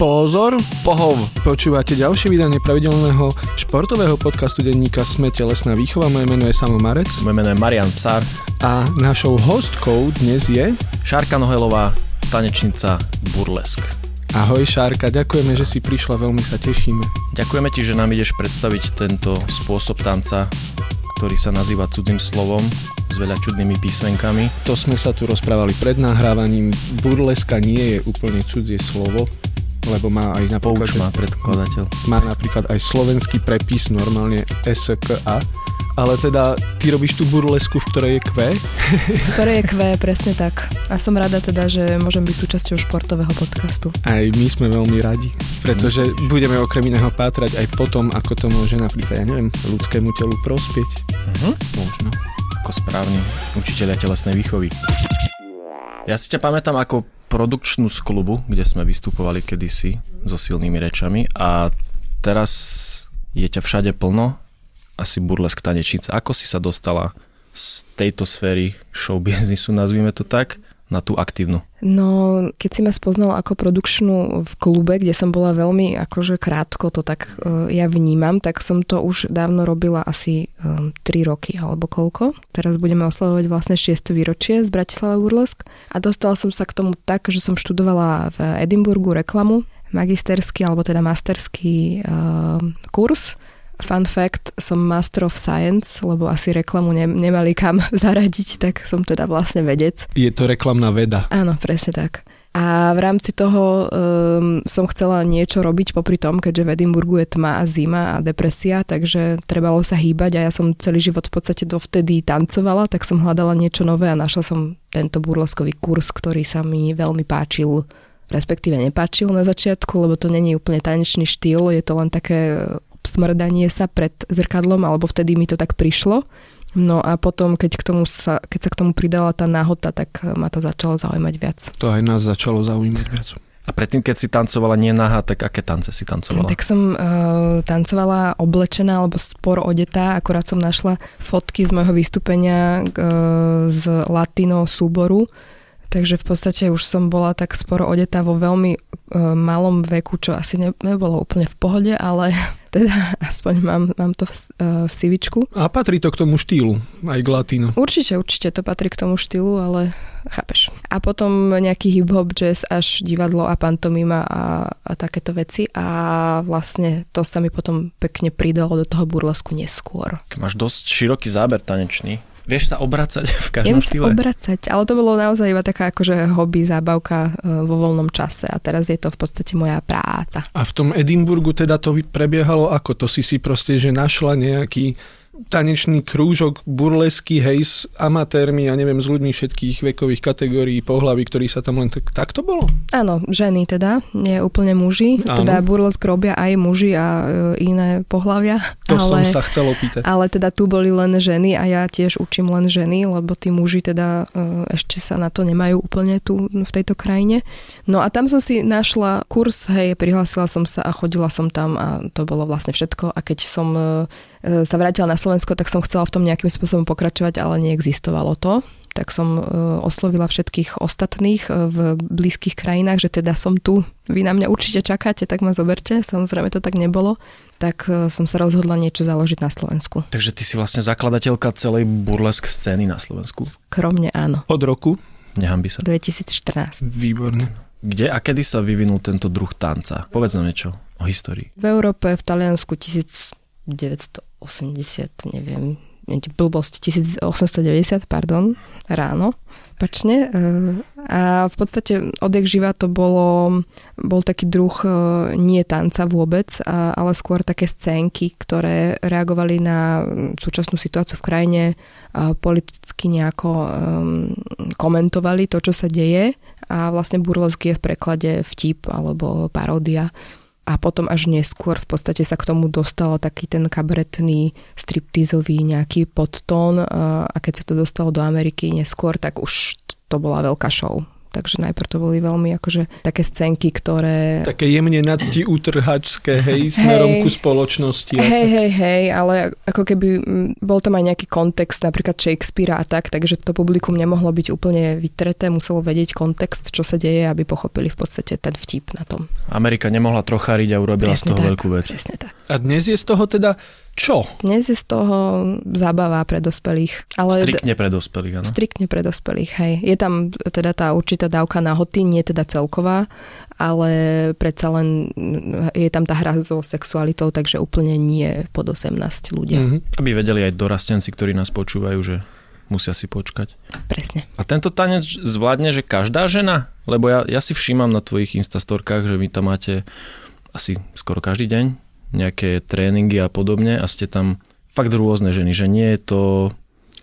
Pozor, Pohov. počúvate ďalšie vydanie pravidelného športového podcastu denníka Sme telesná výchova. Moje meno je Samo Marec Moje meno je Marian Psár. a našou hostkou dnes je... Šárka Nohelová, tanečnica Burlesk. Ahoj Šárka, ďakujeme, že si prišla, veľmi sa tešíme. Ďakujeme ti, že nám ideš predstaviť tento spôsob tanca, ktorý sa nazýva cudzím slovom s veľa čudnými písmenkami. To sme sa tu rozprávali pred nahrávaním. Burleska nie je úplne cudzie slovo, lebo má aj napríklad... Pouč má predkladateľ. má napríklad aj slovenský prepis, normálne SKA. Ale teda, ty robíš tú burlesku, v ktorej je Q. ktoré je kvé, presne tak. A som rada teda, že môžem byť súčasťou športového podcastu. Aj my sme veľmi radi, pretože budeme okrem iného pátrať aj potom, ako to môže napríklad, ja neviem, ľudskému telu prospieť. Mhm. Možno. Ako správny učiteľia telesnej výchovy. Ja si ťa pamätám ako produkčnú z klubu, kde sme vystupovali kedysi so silnými rečami a teraz je ťa všade plno, asi burlesk tanečnica. Ako si sa dostala z tejto sféry show biznisu, nazvime to tak, na tú aktívnu? No, keď si ma spoznal ako produkčnú v klube, kde som bola veľmi akože krátko, to tak uh, ja vnímam, tak som to už dávno robila asi um, 3 roky alebo koľko. Teraz budeme oslavovať vlastne 6. výročie z Bratislava Burlesk a dostala som sa k tomu tak, že som študovala v Edinburgu reklamu, magisterský alebo teda masterský uh, kurz Fun fact, som Master of Science, lebo asi reklamu ne, nemali kam zaradiť, tak som teda vlastne vedec. Je to reklamná veda. Áno, presne tak. A v rámci toho um, som chcela niečo robiť popri tom, keďže v Edimburgu je tma a zima a depresia, takže trebalo sa hýbať a ja som celý život v podstate dovtedy tancovala, tak som hľadala niečo nové a našla som tento burleskový kurz, ktorý sa mi veľmi páčil respektíve nepáčil na začiatku, lebo to není úplne tanečný štýl, je to len také smrdanie sa pred zrkadlom, alebo vtedy mi to tak prišlo. No a potom, keď, k tomu sa, keď sa k tomu pridala tá náhota, tak ma to začalo zaujímať viac. To aj nás začalo zaujímať viac. A predtým, keď si tancovala nie nahá, tak aké tance si tancovala? Tak som uh, tancovala oblečená alebo spor odetá, akorát som našla fotky z môjho vystúpenia uh, z latino súboru, takže v podstate už som bola tak sporo odetá vo veľmi uh, malom veku, čo asi ne, nebolo úplne v pohode, ale teda aspoň mám, mám to v, uh, v sivičku. A patrí to k tomu štýlu, aj k latino. Určite, určite to patrí k tomu štýlu, ale chápeš. A potom nejaký hip-hop, jazz, až divadlo a pantomima a, a takéto veci a vlastne to sa mi potom pekne pridalo do toho burlesku neskôr. Máš dosť široký záber tanečný. Vieš sa obracať v každom Viem štýle? sa obracať, ale to bolo naozaj iba taká akože hobby, zábavka e, vo voľnom čase a teraz je to v podstate moja práca. A v tom Edimburgu teda to prebiehalo ako? To si si proste, že našla nejaký tanečný krúžok burlesky, hej, s amatérmi, ja neviem, s ľuďmi všetkých vekových kategórií, pohlavy, ktorí sa tam len tak, tak to bolo? Áno, ženy teda, nie úplne muži. Áno. Teda burlesk robia aj muži a e, iné pohlavia. To ale... som sa chcel opýtať. Ale teda tu boli len ženy a ja tiež učím len ženy, lebo tí muži teda e, ešte sa na to nemajú úplne tu v tejto krajine. No a tam som si našla kurz, hej, prihlásila som sa a chodila som tam a to bolo vlastne všetko. A keď som e, sa vrátila na Slovensko, tak som chcela v tom nejakým spôsobom pokračovať, ale neexistovalo to tak som e, oslovila všetkých ostatných e, v blízkych krajinách, že teda som tu, vy na mňa určite čakáte, tak ma zoberte, samozrejme to tak nebolo, tak e, som sa rozhodla niečo založiť na Slovensku. Takže ty si vlastne zakladateľka celej burlesk scény na Slovensku. Kromne áno. Od roku? Nehambi sa. 2014. Výborne. Kde a kedy sa vyvinul tento druh tanca? Povedz nám niečo o histórii. V Európe, v Taliansku 1980, neviem, blbosť 1890, pardon, ráno, pačne. A v podstate odjak živa to bolo, bol taký druh e, nie tanca vôbec, ale skôr také scénky, ktoré reagovali na súčasnú situáciu v krajine, politicky nejako komentovali to, čo sa deje a vlastne burlesk je v preklade vtip alebo paródia a potom až neskôr v podstate sa k tomu dostalo taký ten kabaretný striptizový nejaký podtón a keď sa to dostalo do Ameriky neskôr, tak už to bola veľká show. Takže najprv to boli veľmi akože také scénky, ktoré... Také jemne nadsti utrhačské, hej, smerom Hej. ku spoločnosti. Hej, hej, hej, ale ako keby bol tam aj nejaký kontext, napríklad Shakespearea a tak, takže to publikum nemohlo byť úplne vytreté, muselo vedieť kontext, čo sa deje, aby pochopili v podstate ten vtip na tom. Amerika nemohla trocháriť a urobila z Presne toho tak, veľkú vec. Presne tak. A dnes je z toho teda čo? Dnes je z toho zábava pre dospelých. Ale Striktne pre dospelých, áno. Striktne pre dospelých, hej. Je tam teda tá určitá dávka nahoty, nie teda celková, ale predsa len je tam tá hra so sexualitou, takže úplne nie pod 18 ľudia. Mm. Mhm. Aby vedeli aj dorastenci, ktorí nás počúvajú, že musia si počkať. Presne. A tento tanec zvládne, že každá žena? Lebo ja, ja si všímam na tvojich instastorkách, že vy tam máte asi skoro každý deň nejaké tréningy a podobne a ste tam fakt rôzne ženy, že nie je to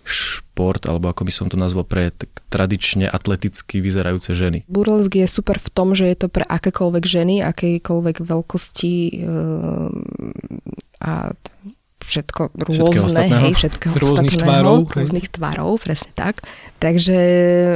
šport, alebo ako by som to nazval, pre tak tradične atleticky vyzerajúce ženy. Burlesk je super v tom, že je to pre akékoľvek ženy, akejkoľvek veľkosti ehm, a všetko rôzne, hej, všetkého Rôznych tvarov, rôznych tvarov, presne tak. Takže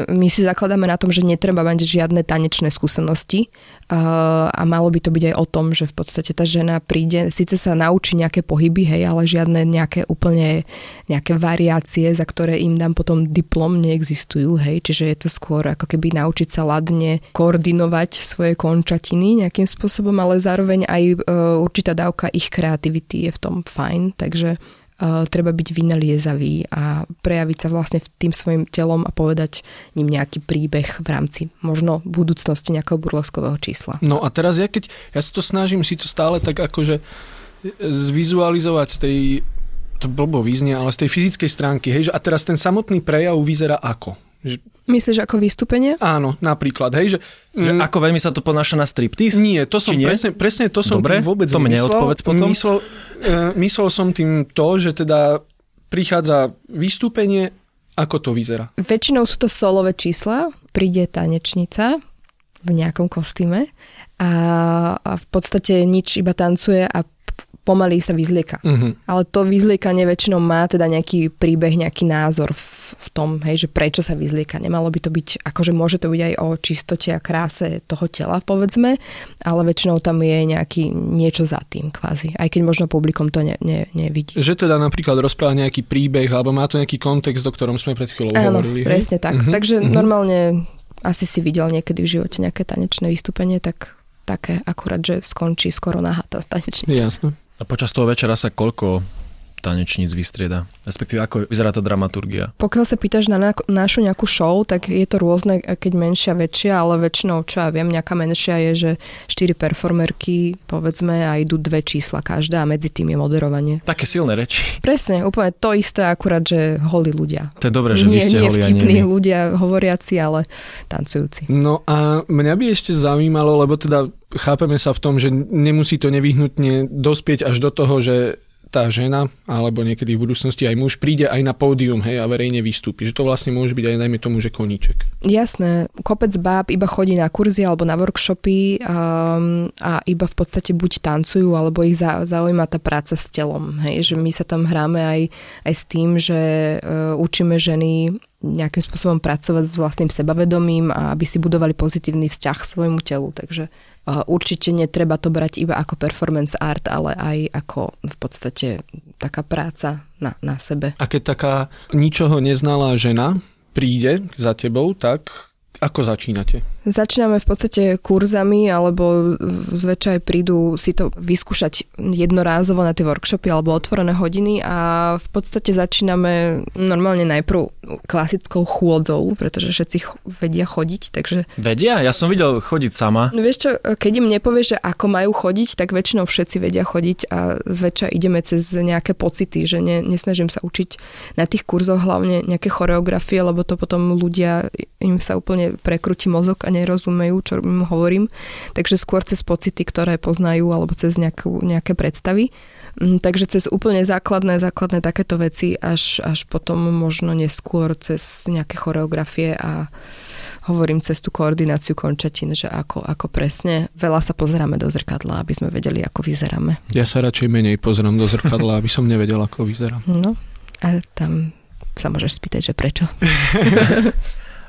my si zakladáme na tom, že netreba mať žiadne tanečné skúsenosti uh, a malo by to byť aj o tom, že v podstate tá žena príde, síce sa naučí nejaké pohyby, hej, ale žiadne nejaké úplne nejaké variácie, za ktoré im dám potom diplom, neexistujú, hej, čiže je to skôr ako keby naučiť sa ladne koordinovať svoje končatiny nejakým spôsobom, ale zároveň aj uh, určitá dávka ich kreativity je v tom fajn, takže uh, treba byť vynaliezavý a prejaviť sa vlastne tým svojim telom a povedať ním nejaký príbeh v rámci možno budúcnosti nejakého burleskového čísla. No a teraz ja keď, ja sa to snažím si to stále tak akože zvizualizovať z tej, to blbo význie, ale z tej fyzickej stránky, hej, že a teraz ten samotný prejav vyzerá ako? Že, Myslíš ako vystúpenie? áno, napríklad, hej, že... Že mm, ako veľmi sa to ponáša na striptease? Nie, to som nie? presne, presne to som Dobre, tým vôbec to mne nemyslel. odpovedz potom. Myslel, uh, myslel som tým to, že teda prichádza vystúpenie, ako to vyzerá. Väčšinou sú to solové čísla, príde tanečnica v nejakom kostýme a, a v podstate nič, iba tancuje a pomaly sa vyzlieka. Uh-huh. Ale to vyzliekanie väčšinou má teda nejaký príbeh, nejaký názor v, v tom, hej, že prečo sa vyzlieka. Nemalo by to byť, akože môže to byť aj o čistote a kráse toho tela, povedzme, ale väčšinou tam je nejaký niečo za tým kvázi. Aj keď možno publikom to ne, ne, nevidí. Že teda napríklad rozpráva nejaký príbeh, alebo má to nejaký kontext, o ktorom sme pred chvíľou Áno, hovorili. hej? presne tak. Mhm, Takže mhm. normálne asi si videl niekedy v živote nejaké tanečné vystúpenie, tak také akurát, že skončí skoro nahá tá tanečnica. Jasné. A počas toho večera sa koľko tanečníc vystrieda? Respektíve ako vyzerá tá dramaturgia? Pokiaľ sa pýtaš na na- našu nejakú show, tak je to rôzne, keď menšia, väčšia, ale väčšinou, čo ja viem, nejaká menšia je, že štyri performerky, povedzme, a idú dve čísla každá a medzi tým je moderovanie. Také silné reči. Presne, úplne to isté, akurát, že holí ľudia. To je dobré, že vy nie, ste nie holi a nie vtipní ľudia hovoriaci, ale tancujúci. No a mňa by ešte zaujímalo, lebo teda chápeme sa v tom, že nemusí to nevyhnutne dospieť až do toho, že tá žena, alebo niekedy v budúcnosti aj muž, príde aj na pódium hej, a verejne vystúpi. Že to vlastne môže byť aj, dajme tomu, že koníček. Jasné, kopec báb iba chodí na kurzy alebo na workshopy um, a iba v podstate buď tancujú, alebo ich zau- zaujíma tá práca s telom. Hej? Že my sa tam hráme aj, aj s tým, že uh, učíme ženy nejakým spôsobom pracovať s vlastným sebavedomím a aby si budovali pozitívny vzťah k svojmu telu. Takže uh, určite netreba to brať iba ako performance art, ale aj ako v podstate taká práca na, na sebe. A keď taká ničoho neznalá žena príde za tebou, tak ako začínate? Začíname v podstate kurzami, alebo zväčša aj prídu si to vyskúšať jednorázovo na tie workshopy alebo otvorené hodiny a v podstate začíname normálne najprv klasickou chôdzou, pretože všetci vedia chodiť, takže Vedia? Ja som videl chodiť sama. No vieš čo, keď im nepovieš, že ako majú chodiť, tak väčšinou všetci vedia chodiť a zväčša ideme cez nejaké pocity, že ne, nesnažím sa učiť na tých kurzoch hlavne nejaké choreografie, lebo to potom ľudia, im sa úplne prekrúti mozog a nerozumejú, čo im hovorím. Takže skôr cez pocity, ktoré poznajú alebo cez nejakú, nejaké predstavy. Mm, Takže cez úplne základné, základné takéto veci až, až potom možno neskôr cez nejaké choreografie a hovorím cez tú koordináciu končatín, že ako, ako presne. Veľa sa pozeráme do zrkadla, aby sme vedeli, ako vyzeráme. Ja sa radšej menej pozerám do zrkadla, aby som nevedel, ako vyzerám. No a tam sa môžeš spýtať, že prečo.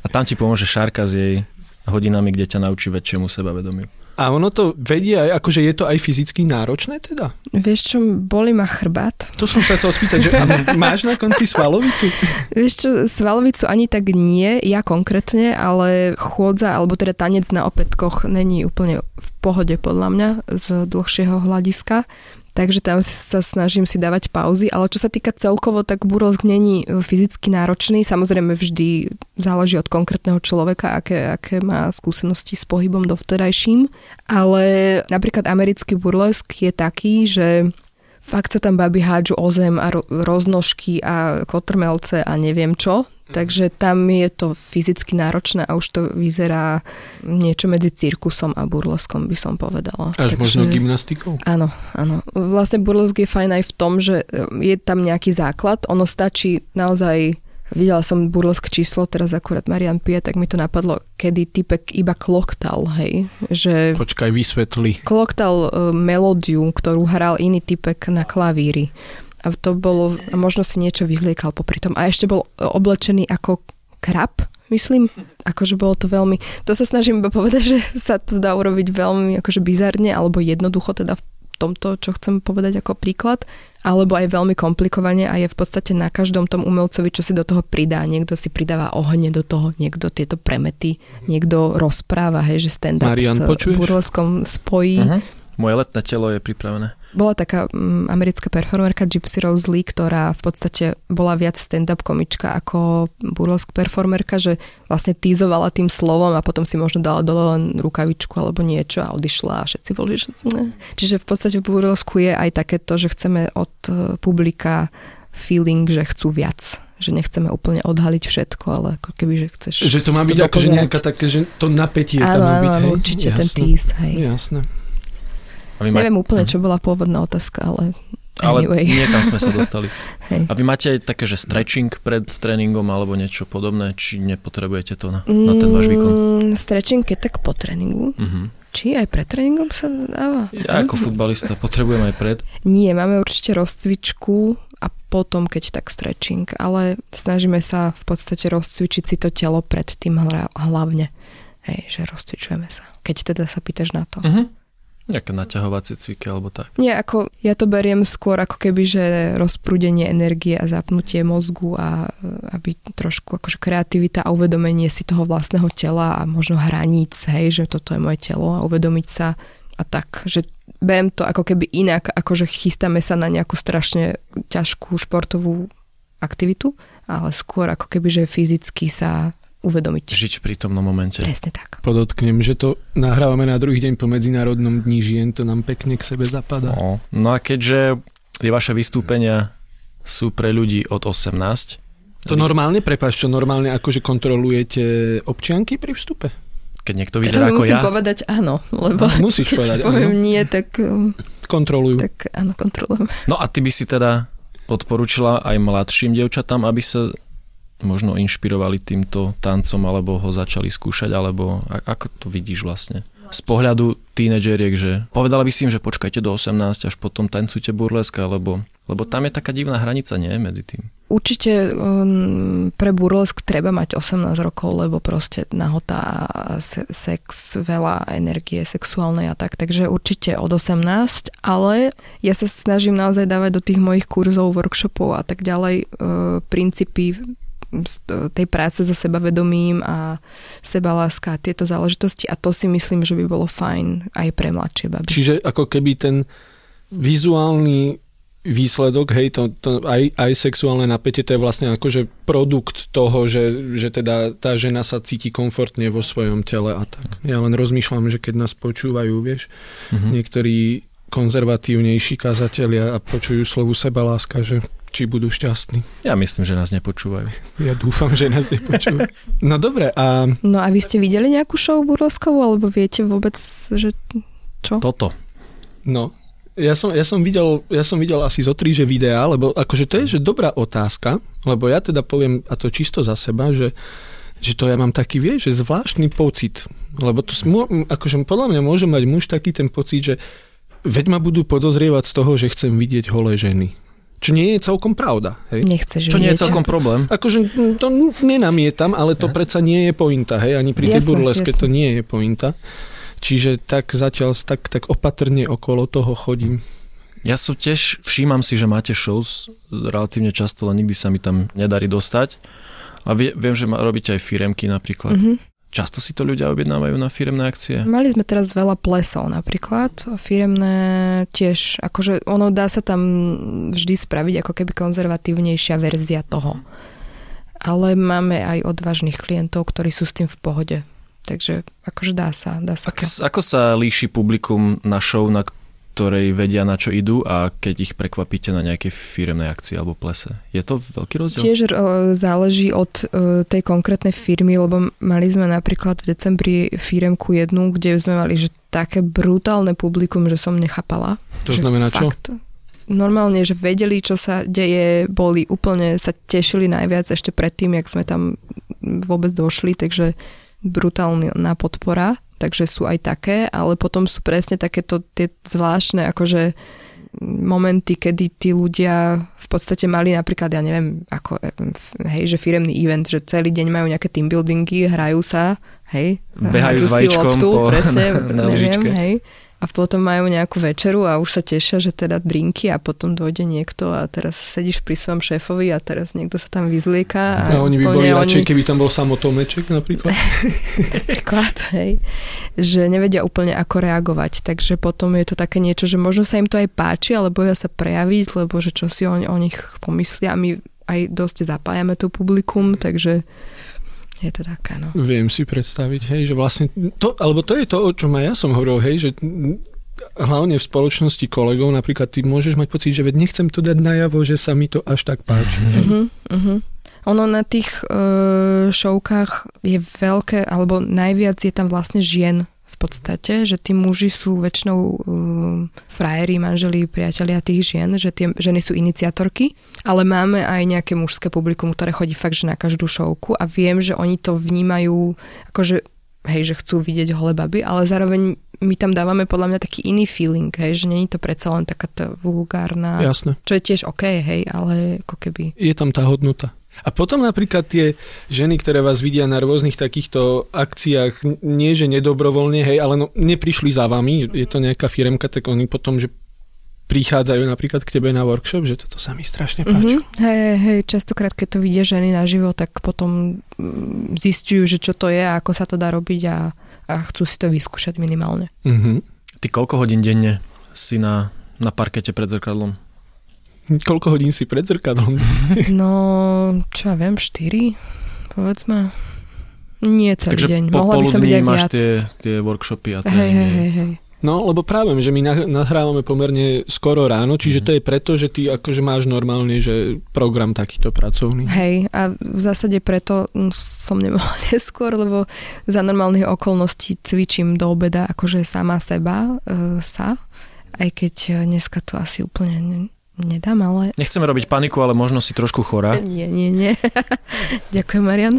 A tam ti pomôže Šárka s jej hodinami, kde ťa naučí väčšiemu sebavedomiu. A ono to vedie aj, akože je to aj fyzicky náročné teda? Vieš čo, boli ma chrbát. To som sa chcel spýtať, že máš na konci svalovicu? Vieš čo, svalovicu ani tak nie, ja konkrétne, ale chôdza, alebo teda tanec na opätkoch není úplne v pohode podľa mňa z dlhšieho hľadiska takže tam sa snažím si dávať pauzy, ale čo sa týka celkovo, tak burlesk není e, fyzicky náročný, samozrejme vždy záleží od konkrétneho človeka, aké, aké má skúsenosti s pohybom dovtedajším, ale napríklad americký burlesk je taký, že fakt sa tam baby hádžu o zem a ro- roznožky a kotrmelce a neviem čo. Takže tam je to fyzicky náročné a už to vyzerá niečo medzi cirkusom a burleskom, by som povedala. Až Takže, možno gymnastikou? Áno, áno. Vlastne burlesk je fajn aj v tom, že je tam nejaký základ. Ono stačí naozaj Videla som burlesk číslo, teraz akurát Marian pije, tak mi to napadlo, kedy typek iba kloktal, hej. Že Počkaj, vysvetli. Kloktal uh, melódiu, ktorú hral iný typek na klavíri. A to bolo, a možno si niečo vyzliekal popri tom. A ešte bol oblečený ako krab, myslím. Akože bolo to veľmi... To sa snažím iba povedať, že sa to dá urobiť veľmi akože bizarne alebo jednoducho teda v tomto, čo chcem povedať ako príklad, alebo aj veľmi komplikovane a je v podstate na každom tom umelcovi, čo si do toho pridá. Niekto si pridáva ohne do toho, niekto tieto premety, niekto rozpráva, hej, že stand-up Marian, s počuješ? burleskom spojí. Uh-huh. Moje letné telo je pripravené. Bola taká um, americká performerka Gypsy Rose Lee, ktorá v podstate bola viac stand-up komička ako burlesk performerka, že vlastne týzovala tým slovom a potom si možno dala dole len rukavičku alebo niečo a odišla a všetci boli, že ne. Čiže v podstate v burlesku je aj takéto, že chceme od uh, publika feeling, že chcú viac že nechceme úplne odhaliť všetko, ale ako keby, že chceš... Že to má byť akože nejaká také, že to napätie áno, tam má byť, áno, hej? určite Jasné. ten tease, hej. Jasné. A vy Neviem ma- úplne, čo bola pôvodná otázka, ale Ale anyway. niekam sme sa dostali. Hej. A vy máte aj také, že stretching pred tréningom alebo niečo podobné, či nepotrebujete to na, na ten váš výkon? Mm, stretching je tak po tréningu. Uh-huh. Či aj pred tréningom sa dáva? Ja ako futbalista potrebujem aj pred. Nie, máme určite rozcvičku a potom, keď tak stretching, ale snažíme sa v podstate rozcvičiť si to telo pred tým hlavne. Hej, že rozcvičujeme sa. Keď teda sa pýtaš na to. Uh-huh. Nejaké naťahovacie cviky alebo tak. Nie, ako ja to beriem skôr ako keby, že rozprúdenie energie a zapnutie mozgu a aby trošku akože kreativita a uvedomenie si toho vlastného tela a možno hraníc, hej, že toto je moje telo a uvedomiť sa a tak, že berem to ako keby inak, ako že chystáme sa na nejakú strašne ťažkú športovú aktivitu, ale skôr ako keby, že fyzicky sa uvedomiť. Žiť v prítomnom momente. Presne tak. Podotknem, že to nahrávame na druhý deň po Medzinárodnom dní žien, to nám pekne k sebe zapadá. No. no a keďže tie vaše vystúpenia sú pre ľudí od 18, To normálne, prepáč, čo normálne akože kontrolujete občianky pri vstupe? keď niekto vyzerá ako musím ja, povedať áno, lebo Musíš keď povedať poviem áno. nie, tak, um, Kontrolujú. tak áno, kontrolujem. No a ty by si teda odporúčila aj mladším dievčatám, aby sa možno inšpirovali týmto tancom, alebo ho začali skúšať, alebo ako to vidíš vlastne? Z pohľadu tínedžeriek, že povedala by si im, že počkajte do 18, až potom tancujte burlesk, alebo, lebo tam je taká divná hranica, nie? Medzi tým. Určite um, pre burlesk treba mať 18 rokov, lebo proste nahota, se, sex, veľa energie sexuálnej a tak, takže určite od 18, ale ja sa snažím naozaj dávať do tých mojich kurzov, workshopov a tak ďalej uh, princípy tej práce so sebavedomím a sebaláska a tieto záležitosti a to si myslím, že by bolo fajn aj pre mladšie baby. Čiže ako keby ten vizuálny výsledok, hej, to, to aj, aj sexuálne napätie, to je vlastne akože produkt toho, že, že teda tá žena sa cíti komfortne vo svojom tele a tak. Ja len rozmýšľam, že keď nás počúvajú, vieš, Mhm. niektorí konzervatívnejší kazatelia a počujú slovu sebaláska, že či budú šťastní. Ja myslím, že nás nepočúvajú. Ja dúfam, že nás nepočúvajú. No dobre, a No a vy ste videli nejakú show burleskovú, alebo viete vôbec, že čo? Toto. No, ja som, ja som, videl, ja som videl asi zo tri, že videá, lebo akože to je že dobrá otázka, lebo ja teda poviem, a to čisto za seba, že, že to ja mám taký, vieš, že zvláštny pocit, lebo to akože podľa mňa môže mať muž taký ten pocit, že veď ma budú podozrievať z toho, že chcem vidieť holé ženy. Čo nie je celkom pravda. Hej? Nechceš Čo nie je celkom problém. Akože to nenamietam, ale to predsa nie je pointa, hej, ani pri tej burleske to nie je pointa. Čiže tak zatiaľ tak, tak opatrne okolo toho chodím. Ja som tiež, všímam si, že máte shows relatívne často, len nikdy sa mi tam nedarí dostať. A vie, viem, že robíte aj firemky napríklad. Mhm. Často si to ľudia objednávajú na firemné akcie? Mali sme teraz veľa plesov napríklad, firemné tiež, akože ono dá sa tam vždy spraviť ako keby konzervatívnejšia verzia toho. Ale máme aj odvážnych klientov, ktorí sú s tým v pohode. Takže akože dá sa, dá sa. Ako, to. ako sa líši publikum na show, na ktorej vedia na čo idú a keď ich prekvapíte na nejakej firemnej akcii alebo plese? Je to veľký rozdiel? Tiež e, záleží od e, tej konkrétnej firmy, lebo mali sme napríklad v decembri firemku jednu, kde sme mali že také brutálne publikum, že som nechápala. To znamená čo? fakt, Normálne, že vedeli, čo sa deje, boli úplne, sa tešili najviac ešte predtým, jak sme tam vôbec došli, takže brutálna podpora, takže sú aj také, ale potom sú presne takéto tie zvláštne akože momenty, kedy tí ľudia v podstate mali napríklad, ja neviem, ako, hej, že firemný event, že celý deň majú nejaké team buildingy, hrajú sa, hej, Behajú s vajíčkom loptu, po- presne, na neviem, lyžičke. hej. A potom majú nejakú večeru a už sa tešia, že teda drinky a potom dojde niekto a teraz sedíš pri svojom šéfovi a teraz niekto sa tam vyzlieka. A, oni by boli radšej, keby tam bol samotomeček napríklad. napríklad, hej, že nevedia úplne ako reagovať, takže potom je to také niečo, že možno sa im to aj páči, ale boja sa prejaviť, lebo že čo si o, o nich pomyslia a my aj dosť zapájame to publikum, takže je to také, no. Viem si predstaviť, hej, že vlastne to, alebo to je to, o čom aj ja som hovoril, hej, že hlavne v spoločnosti kolegov, napríklad ty môžeš mať pocit, že veď nechcem to dať najavo, že sa mi to až tak páči. Uh-huh, uh-huh. Ono na tých uh, šovkách je veľké, alebo najviac je tam vlastne žien podstate, že tí muži sú väčšinou uh, frajeri, manželi, priatelia tých žien, že tie ženy sú iniciatorky, ale máme aj nejaké mužské publikum, ktoré chodí fakt, že na každú šovku a viem, že oni to vnímajú akože hej, že chcú vidieť holé baby, ale zároveň my tam dávame podľa mňa taký iný feeling, hej, že není to predsa len taká tá vulgárna, Jasné. čo je tiež OK, hej, ale ako keby... Je tam tá hodnota. A potom napríklad tie ženy, ktoré vás vidia na rôznych takýchto akciách, nie že nedobrovoľne, hej, ale no, neprišli za vami, je to nejaká firemka, tak oni potom, že prichádzajú napríklad k tebe na workshop, že toto sa mi strašne páči. Mm-hmm. Hej, hej, častokrát, keď to vidia ženy naživo, tak potom mm, zistujú, že čo to je a ako sa to dá robiť a, a chcú si to vyskúšať minimálne. Mm-hmm. Ty koľko hodín denne si na, na parkete pred zrkadlom? Koľko hodín si pred zrkadlom? No, čo ja viem, 4, povedzme. Nie celý Takže deň, mohla by som byť aj máš viac. tie, tie workshopy a Hej, tréningy. hej, hej, hej. No, lebo práve, že my nah- nahrávame pomerne skoro ráno, čiže Mhm. to je preto, že ty akože máš normálne, že program takýto pracovný. Hej, a v zásade preto som nemohla neskôr, lebo za normálnych okolností cvičím do obeda akože sama seba, e, sa, aj keď dneska to asi úplne ne- nedám, ale Nechceme robiť paniku, ale možno si trošku chorá. Nie, nie, nie. Ďakujem, Marian,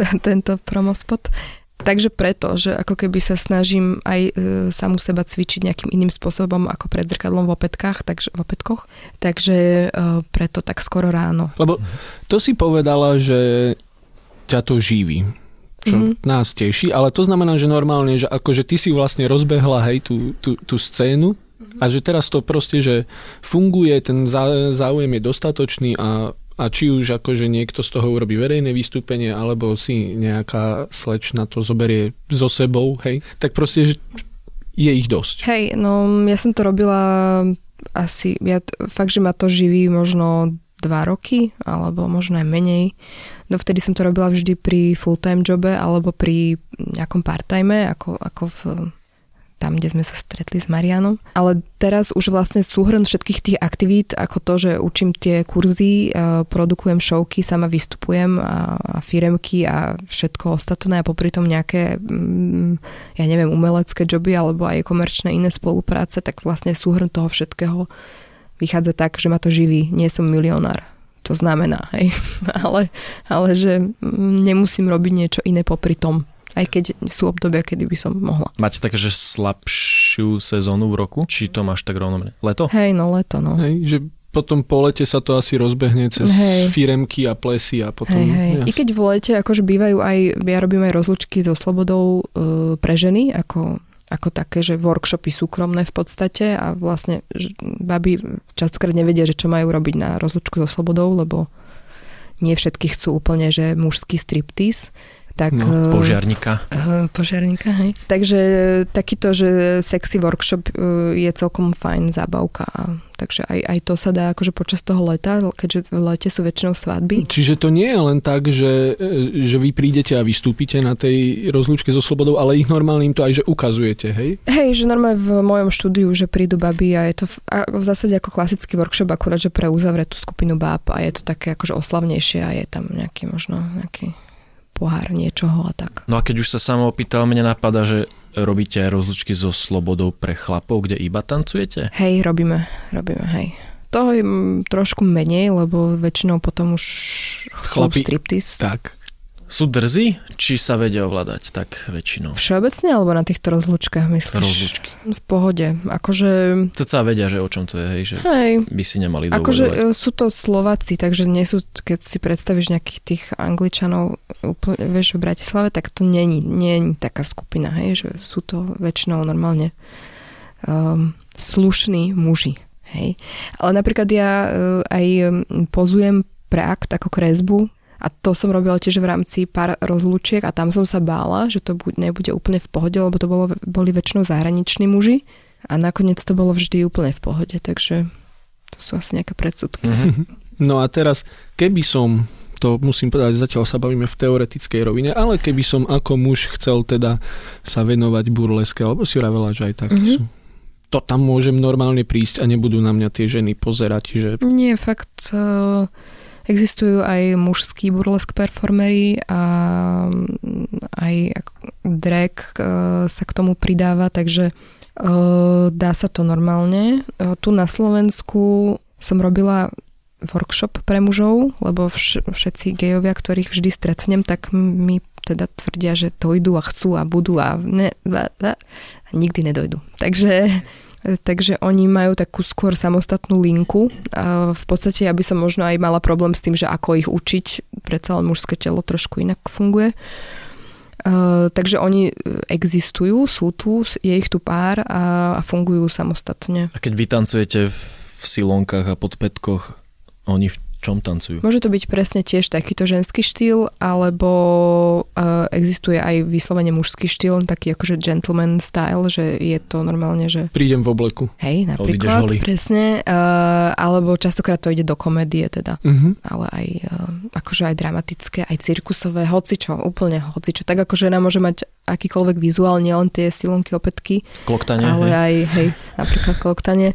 za tento promospot. Takže preto, že ako keby sa snažím aj e, samú seba cvičiť nejakým iným spôsobom ako pred zrkadlom v opätkách, takže, v opätkoch, takže e, preto tak skoro ráno. Lebo to si povedala, že ťa to živí čo Mhm. mm-hmm. nás teší, ale to znamená, že normálne, že akože ty si vlastne rozbehla hej tú, tú, tú scénu a že teraz to proste, že funguje, ten zá- záujem je dostatočný a, a či už akože niekto z toho urobí verejné vystúpenie, alebo si nejaká slečna to zoberie so sebou, hej, tak proste, že je ich dosť. Hej, no ja som to robila asi, ja fakt, že ma to živí možno dva roky, alebo možno aj menej. No vtedy som to robila vždy pri full-time jobe, alebo pri nejakom part-time, ako, ako v tam, kde sme sa stretli s Marianom. Ale teraz už vlastne súhrn všetkých tých aktivít, ako to, že učím tie kurzy, e, produkujem showky, sama vystupujem a, a firemky a všetko ostatné a popri tom nejaké, mm, ja neviem, umelecké joby alebo aj komerčné iné spolupráce, tak vlastne súhrn toho všetkého vychádza tak, že ma to živí. Nie som milionár. To znamená, hej. ale, ale že mm, nemusím robiť niečo iné popri tom aj keď sú obdobia, kedy by som mohla. Máte také, že slabšiu sezónu v roku? Či to máš tak rovnomerne? Leto? Hej, no leto, no. Hej, že potom po lete sa to asi rozbehne cez Hej. firemky a plesy a potom... Hej, hej. I keď v lete akože bývajú aj, ja robím aj rozlučky so slobodou e, pre ženy, ako, ako také, že workshopy súkromné v podstate a vlastne baby častokrát nevedia, že čo majú robiť na rozlučku so slobodou, lebo nie všetky chcú úplne, že mužský striptease. Tak, No, e, Požiarníka. Uh, požiarníka, hej. Takže takýto, že sexy workshop uh, je celkom fajn zábavka. Takže aj, aj to sa dá akože počas toho leta, keďže v lete sú väčšinou svadby. Čiže to nie je len tak, že, že vy prídete a vystúpite na tej rozlúčke so slobodou, ale ich normálne im to aj že ukazujete, hej? Hej, že normálne v mojom štúdiu, že prídu baby a je to v, a v zásade ako klasický workshop, akurát, že pre uzavretú skupinu báb a je to také akože oslavnejšie a je tam nejaký možno nejaký pohár niečoho a tak. No a keď už sa sama opýtal, mne napadá, že robíte aj rozlučky so slobodou pre chlapov, kde iba tancujete? Hej, robíme, robíme, hej. Toho je mm, trošku menej, lebo väčšinou potom už chcú Chlapi- striptease. Tak. Sú drzí, či sa vedia ovládať tak väčšinou? Všeobecne alebo na týchto rozlučkách myslíš? Rozlučky. V pohode. Akože, Cca vedia, že o čom to je, hej, že hej, by si nemali akože dovoľovať. e, sú to Slováci, takže nie sú, keď si predstavíš nejakých tých Angličanov úplne, vieš, v Bratislave, tak to není, je taká skupina, hej, že sú to väčšinou normálne um, slušní muži, hej. Ale napríklad ja uh, aj um, pozujem pre akt ako kresbu a to som robila tiež v rámci pár rozlúčiek a tam som sa bála, že to bu- nebude úplne v pohode, lebo to bolo, boli väčšinou zahraniční muži a nakoniec to bolo vždy úplne v pohode, takže to sú asi nejaké predsudky. Mhm. No a teraz, keby som, to musím povedať, zatiaľ sa bavíme v teoretickej rovine, ale keby som ako muž chcel teda sa venovať burleske, alebo si vravela, že aj tak Mhm. sú. To tam môžem normálne prísť a nebudú na mňa tie ženy pozerať, že Nie, fakt uh, existujú aj mužskí burlesk performery a mm, aj drag uh, sa k tomu pridáva, takže uh, dá sa to normálne. Uh, tu na Slovensku som robila workshop pre mužov, lebo vš- všetci gejovia, ktorých vždy stretnem, tak mi teda tvrdia, že dojdu a chcú a budú a, ne, a, a, a nikdy nedojdu. Takže Takže oni majú takú skôr samostatnú linku. V podstate ja by som možno aj mala problém s tým, že ako ich učiť. Predsa len mužské telo trošku inak funguje. Takže oni existujú, sú tu, je ich tu pár a, a fungujú samostatne. A keď vy tancujete v silonkách a podpätkoch, oni v čom tancujú? Môže to byť presne tiež takýto ženský štýl, alebo uh, existuje aj vyslovene mužský štýl, taký akože gentleman style, že je to normálne, že prídem v obleku. hej, napríklad, presne, uh, alebo častokrát to ide do komédie teda, Uh-huh. ale aj uh, akože aj dramatické, aj cirkusové, hocičo, úplne hocičo. Tak ako žena môže mať akýkoľvek vizuál, nielen tie silonky, opätky, Kloktanie? ale hej? aj, hej, napríklad kloktanie,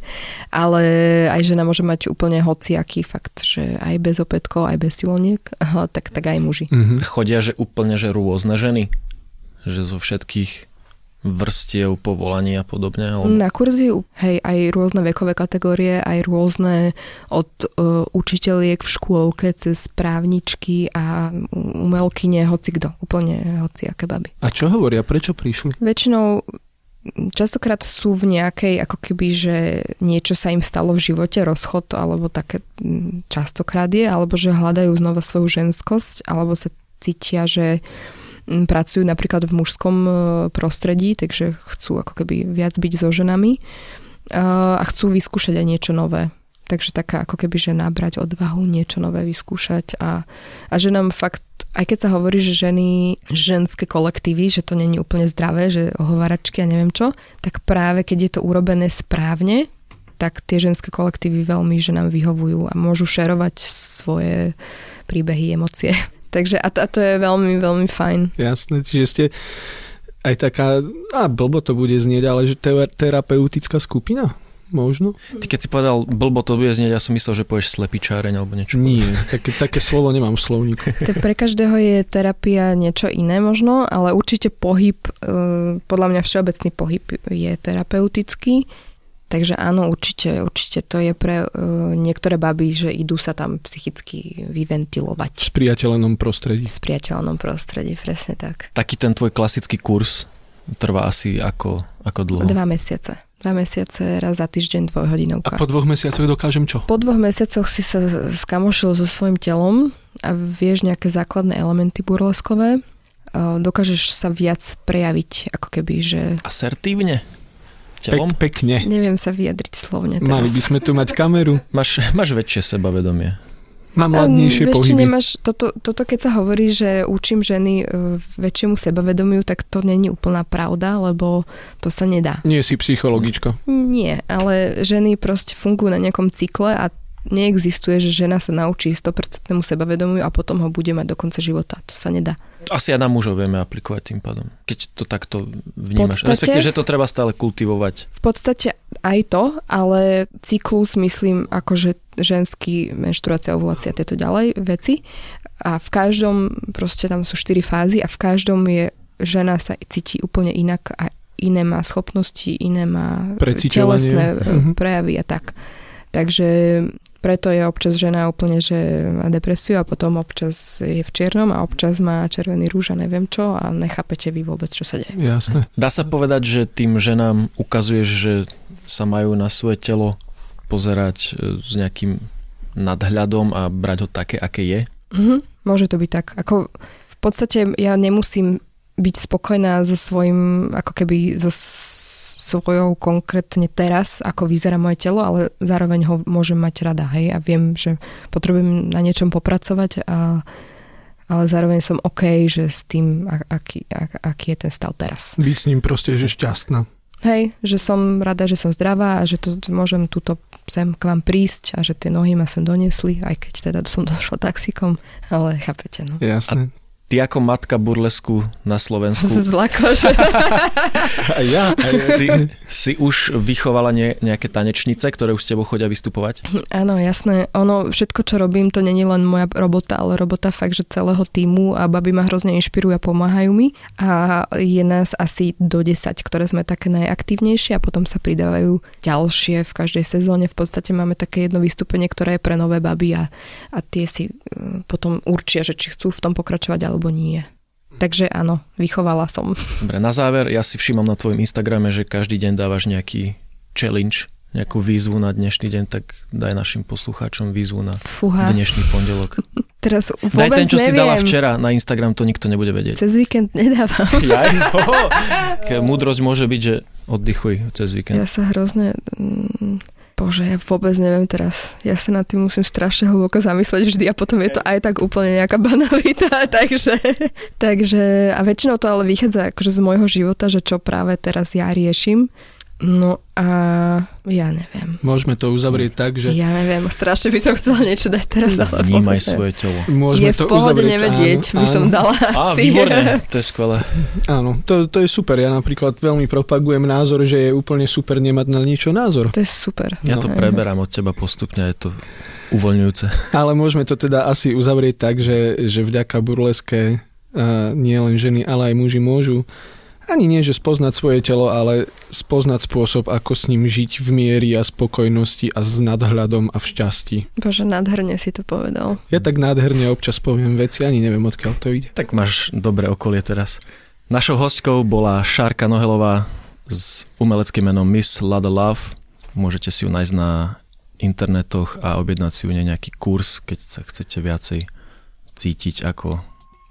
ale aj žena môže mať úplne hociaký fakt, že aj bez opätkov, aj bez siloniek, tak, tak aj muži. Uh-huh. Chodia, že úplne, že rôzne ženy? Že zo všetkých vrstiev, povolaní a podobne? Alebo... Na kurzy, hej, aj rôzne vekové kategórie, aj rôzne od uh, učiteľiek v škôlke cez právničky a umelkyne, hoci kto, úplne hoci aké baby. A čo hovoria? Prečo prišli? Väčšinou častokrát sú v nejakej, ako keby, že niečo sa im stalo v živote, rozchod, alebo také mm, častokrát je, alebo že hľadajú znova svoju ženskosť, alebo sa cítia, že mm, pracujú napríklad v mužskom e, prostredí, takže chcú ako keby viac byť so ženami e, a chcú vyskúšať aj niečo nové. Takže taká ako keby, že nabrať odvahu, niečo nové vyskúšať a, a že nám fakt, aj keď sa hovorí, že ženy, ženské kolektívy, že to není úplne zdravé, že ohováračky a neviem čo, tak práve keď je to urobené správne, tak tie ženské kolektívy veľmi že nám vyhovujú a môžu šerovať svoje príbehy, emócie. Takže a to, a to je veľmi, veľmi fajn. Jasné, čiže ste aj taká, a blbo to bude znieť, ale že te- terapeutická skupina? Možno? Ty keď si povedal, blbo to bude znieť, ja som myslel, že povieš slepičáreň alebo niečo. Nie, také, také slovo nemám v slovníku. Tak pre každého je terapia niečo iné možno, ale určite pohyb, eh, podľa mňa všeobecný pohyb je terapeutický. Takže áno, určite, určite to je pre uh, niektoré baby, že idú sa tam psychicky V vyventilovať spriateľenom prostredí. v spriateľnom prostredí, presne tak. Taký ten tvoj klasický kurz trvá asi ako, ako dlho? Dva mesiace. Dva mesiace, raz za týždeň, A dvojhodinovka. po dvoch mesiacoch dokážem čo? Po dvoch mesiacoch si sa skamošil so svojím telom a vieš nejaké základné elementy burleskové. Uh, Dokážeš sa viac prejaviť, ako keby, že Asertívne? Pek, Telom? pekne. neviem sa vyjadriť slovne teraz. Mali by sme tu mať kameru. Máš, máš väčšie sebavedomie. Mám Um, ladnejšie či pohyby. nemáš, toto, toto keď sa hovorí, že učím ženy uh, väčšiemu sebavedomiu, tak to není úplná pravda, lebo to sa nedá. Nie si psychologička. Nie, ale ženy proste fungujú na nejakom cykle a neexistuje, že žena sa naučí 100% sebavedomiu a potom ho bude mať do konca života. To sa nedá. Asi aj na mužov vieme aplikovať tým pádom. Keď to takto vnímaš. podstate- Respektíve, že to treba stále kultivovať. V podstate aj to, ale cyklus, myslím, akože ženský menštruácia, ovulácia, tieto ďalej veci. A v každom, proste tam sú štyri fázy a v každom je, žena sa cíti úplne inak a iné má schopnosti, iné má telesné Mhm. uh prejavy a tak. Takže preto je občas žena úplne, že má depresiu a potom občas je v čiernom a občas má červený rúž a neviem čo a nechápete vy vôbec, čo sa deje. Jasné. Dá sa povedať, že tým ženám ukazuješ, že sa majú na svoje telo pozerať e, s nejakým nadhľadom a brať ho také, aké je? Mhm, môže to byť tak. Ako v podstate ja nemusím byť spokojná so svojím, ako keby so svojou konkrétne teraz, ako vyzerá moje telo, ale zároveň ho môžem mať rada, hej, a viem, že potrebujem na niečom popracovať, a, ale zároveň som OK, že s tým, a- aký, a- aký je ten stav teraz. Byť s ním proste, že šťastná. Hej, že som rada, že som zdravá a že to môžem túto sem k vám prísť a že tie nohy ma sem doniesli, aj keď teda som došla taxikom, ale chápete, no. Jasné. Ty ako matka burlesku na Slovensku Zlako, že... A ja. si, si už vychovala ne, nejaké tanečnice, ktoré už s tebou chodia vystupovať? Áno, jasné. Ono, všetko, čo robím, to není len moja robota, ale robota fakt, že celého týmu a baby ma hrozne inšpirujú a pomáhajú mi. A je nás asi do 10, ktoré sme také najaktívnejšie a potom sa pridávajú ďalšie v každej sezóne. V podstate máme také jedno vystúpenie, ktoré je pre nové baby a, a tie si mm, potom určia, že či chcú v tom pokračovať alebo nie. Takže áno, vychovala som. Dobre, na záver, ja si všímam na tvojom Instagrame, že každý deň dávaš nejaký challenge, nejakú výzvu na dnešný deň, tak daj našim poslucháčom výzvu na Fúha. dnešný pondelok. Teraz Daj vôbec ten, čo neviem. si dala včera na Instagram, to nikto nebude vedieť. Cez víkend nedávam. Ja? Ke múdrosť môže byť, že oddychuj cez víkend. Ja sa hrozne... mm, Bože, ja vôbec neviem teraz. Ja sa nad tým musím strašne hlboko zamyslieť vždy a potom je to aj tak úplne nejaká banalita, takže, takže a väčšinou to ale vychádza akože z môjho života, že čo práve teraz ja riešim. No a ja neviem. Môžeme to uzavrieť tak, že Ja neviem, strašne by som chcela niečo dať teraz, ale Vnímaj neviem. svoje telo. môžeme Je v to pohode uzavrieť. nevedieť, áno, by som áno. dala Á, asi. výborné, to je skvelé. Áno, to, to je super. Ja napríklad veľmi propagujem názor, že je úplne super nemať na niečo názor. To je super. Ja to No. preberám od teba postupne, je to uvoľňujúce. Ale môžeme to teda asi uzavrieť tak, že, že vďaka burleske uh, nie len ženy, ale aj muži môžu ani nie, že spoznať svoje telo, ale spoznať spôsob, ako s ním žiť v miery a spokojnosti a s nadhľadom a v šťastí. Bože, nádherne si to povedal. Ja tak nádherne občas poviem veci, ani neviem, odkiaľ to ide. Tak máš dobré okolie teraz. Našou hostkou bola Šárka Nohelová s umeleckým menom Miss Lada Love. Môžete si ju nájsť na internetoch a objednať si u nej nejaký kurz, keď sa chcete viacej cítiť ako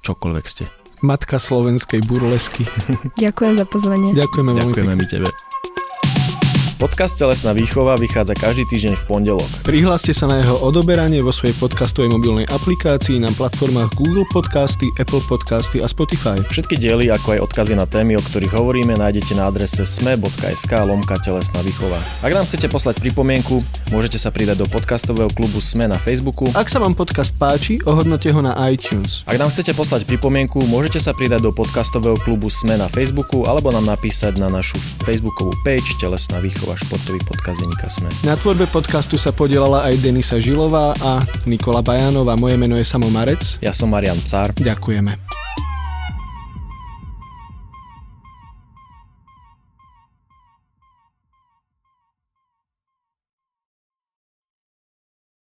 čokoľvek ste. Matka slovenskej burlesky. Ďakujem za pozvanie. Ďakujeme veľmi Ďakujeme my tebe. Podcast Telesná výchova vychádza každý týždeň v pondelok. Prihláste sa na jeho odoberanie vo svojej podcastovej mobilnej aplikácii na platformách Google Podcasty, Apple Podcasty a Spotify. Všetky diely, ako aj odkazy na témy, o ktorých hovoríme, nájdete na adrese sme.sk lomka telesná výchova. Ak nám chcete poslať pripomienku, môžete sa pridať do podcastového klubu Sme na Facebooku. Ak sa vám podcast páči, ohodnote ho na iTunes. Ak nám chcete poslať pripomienku, môžete sa pridať do podcastového klubu Sme na Facebooku alebo nám napísať na našu facebookovú page Telesná výchova športový podcast denníka Sme. Na tvorbe podcastu sa podielala aj Denisa Žilová a Nikola Bajanová. Moje meno je Samo Marec. Ja som Marian Psár. Ďakujeme.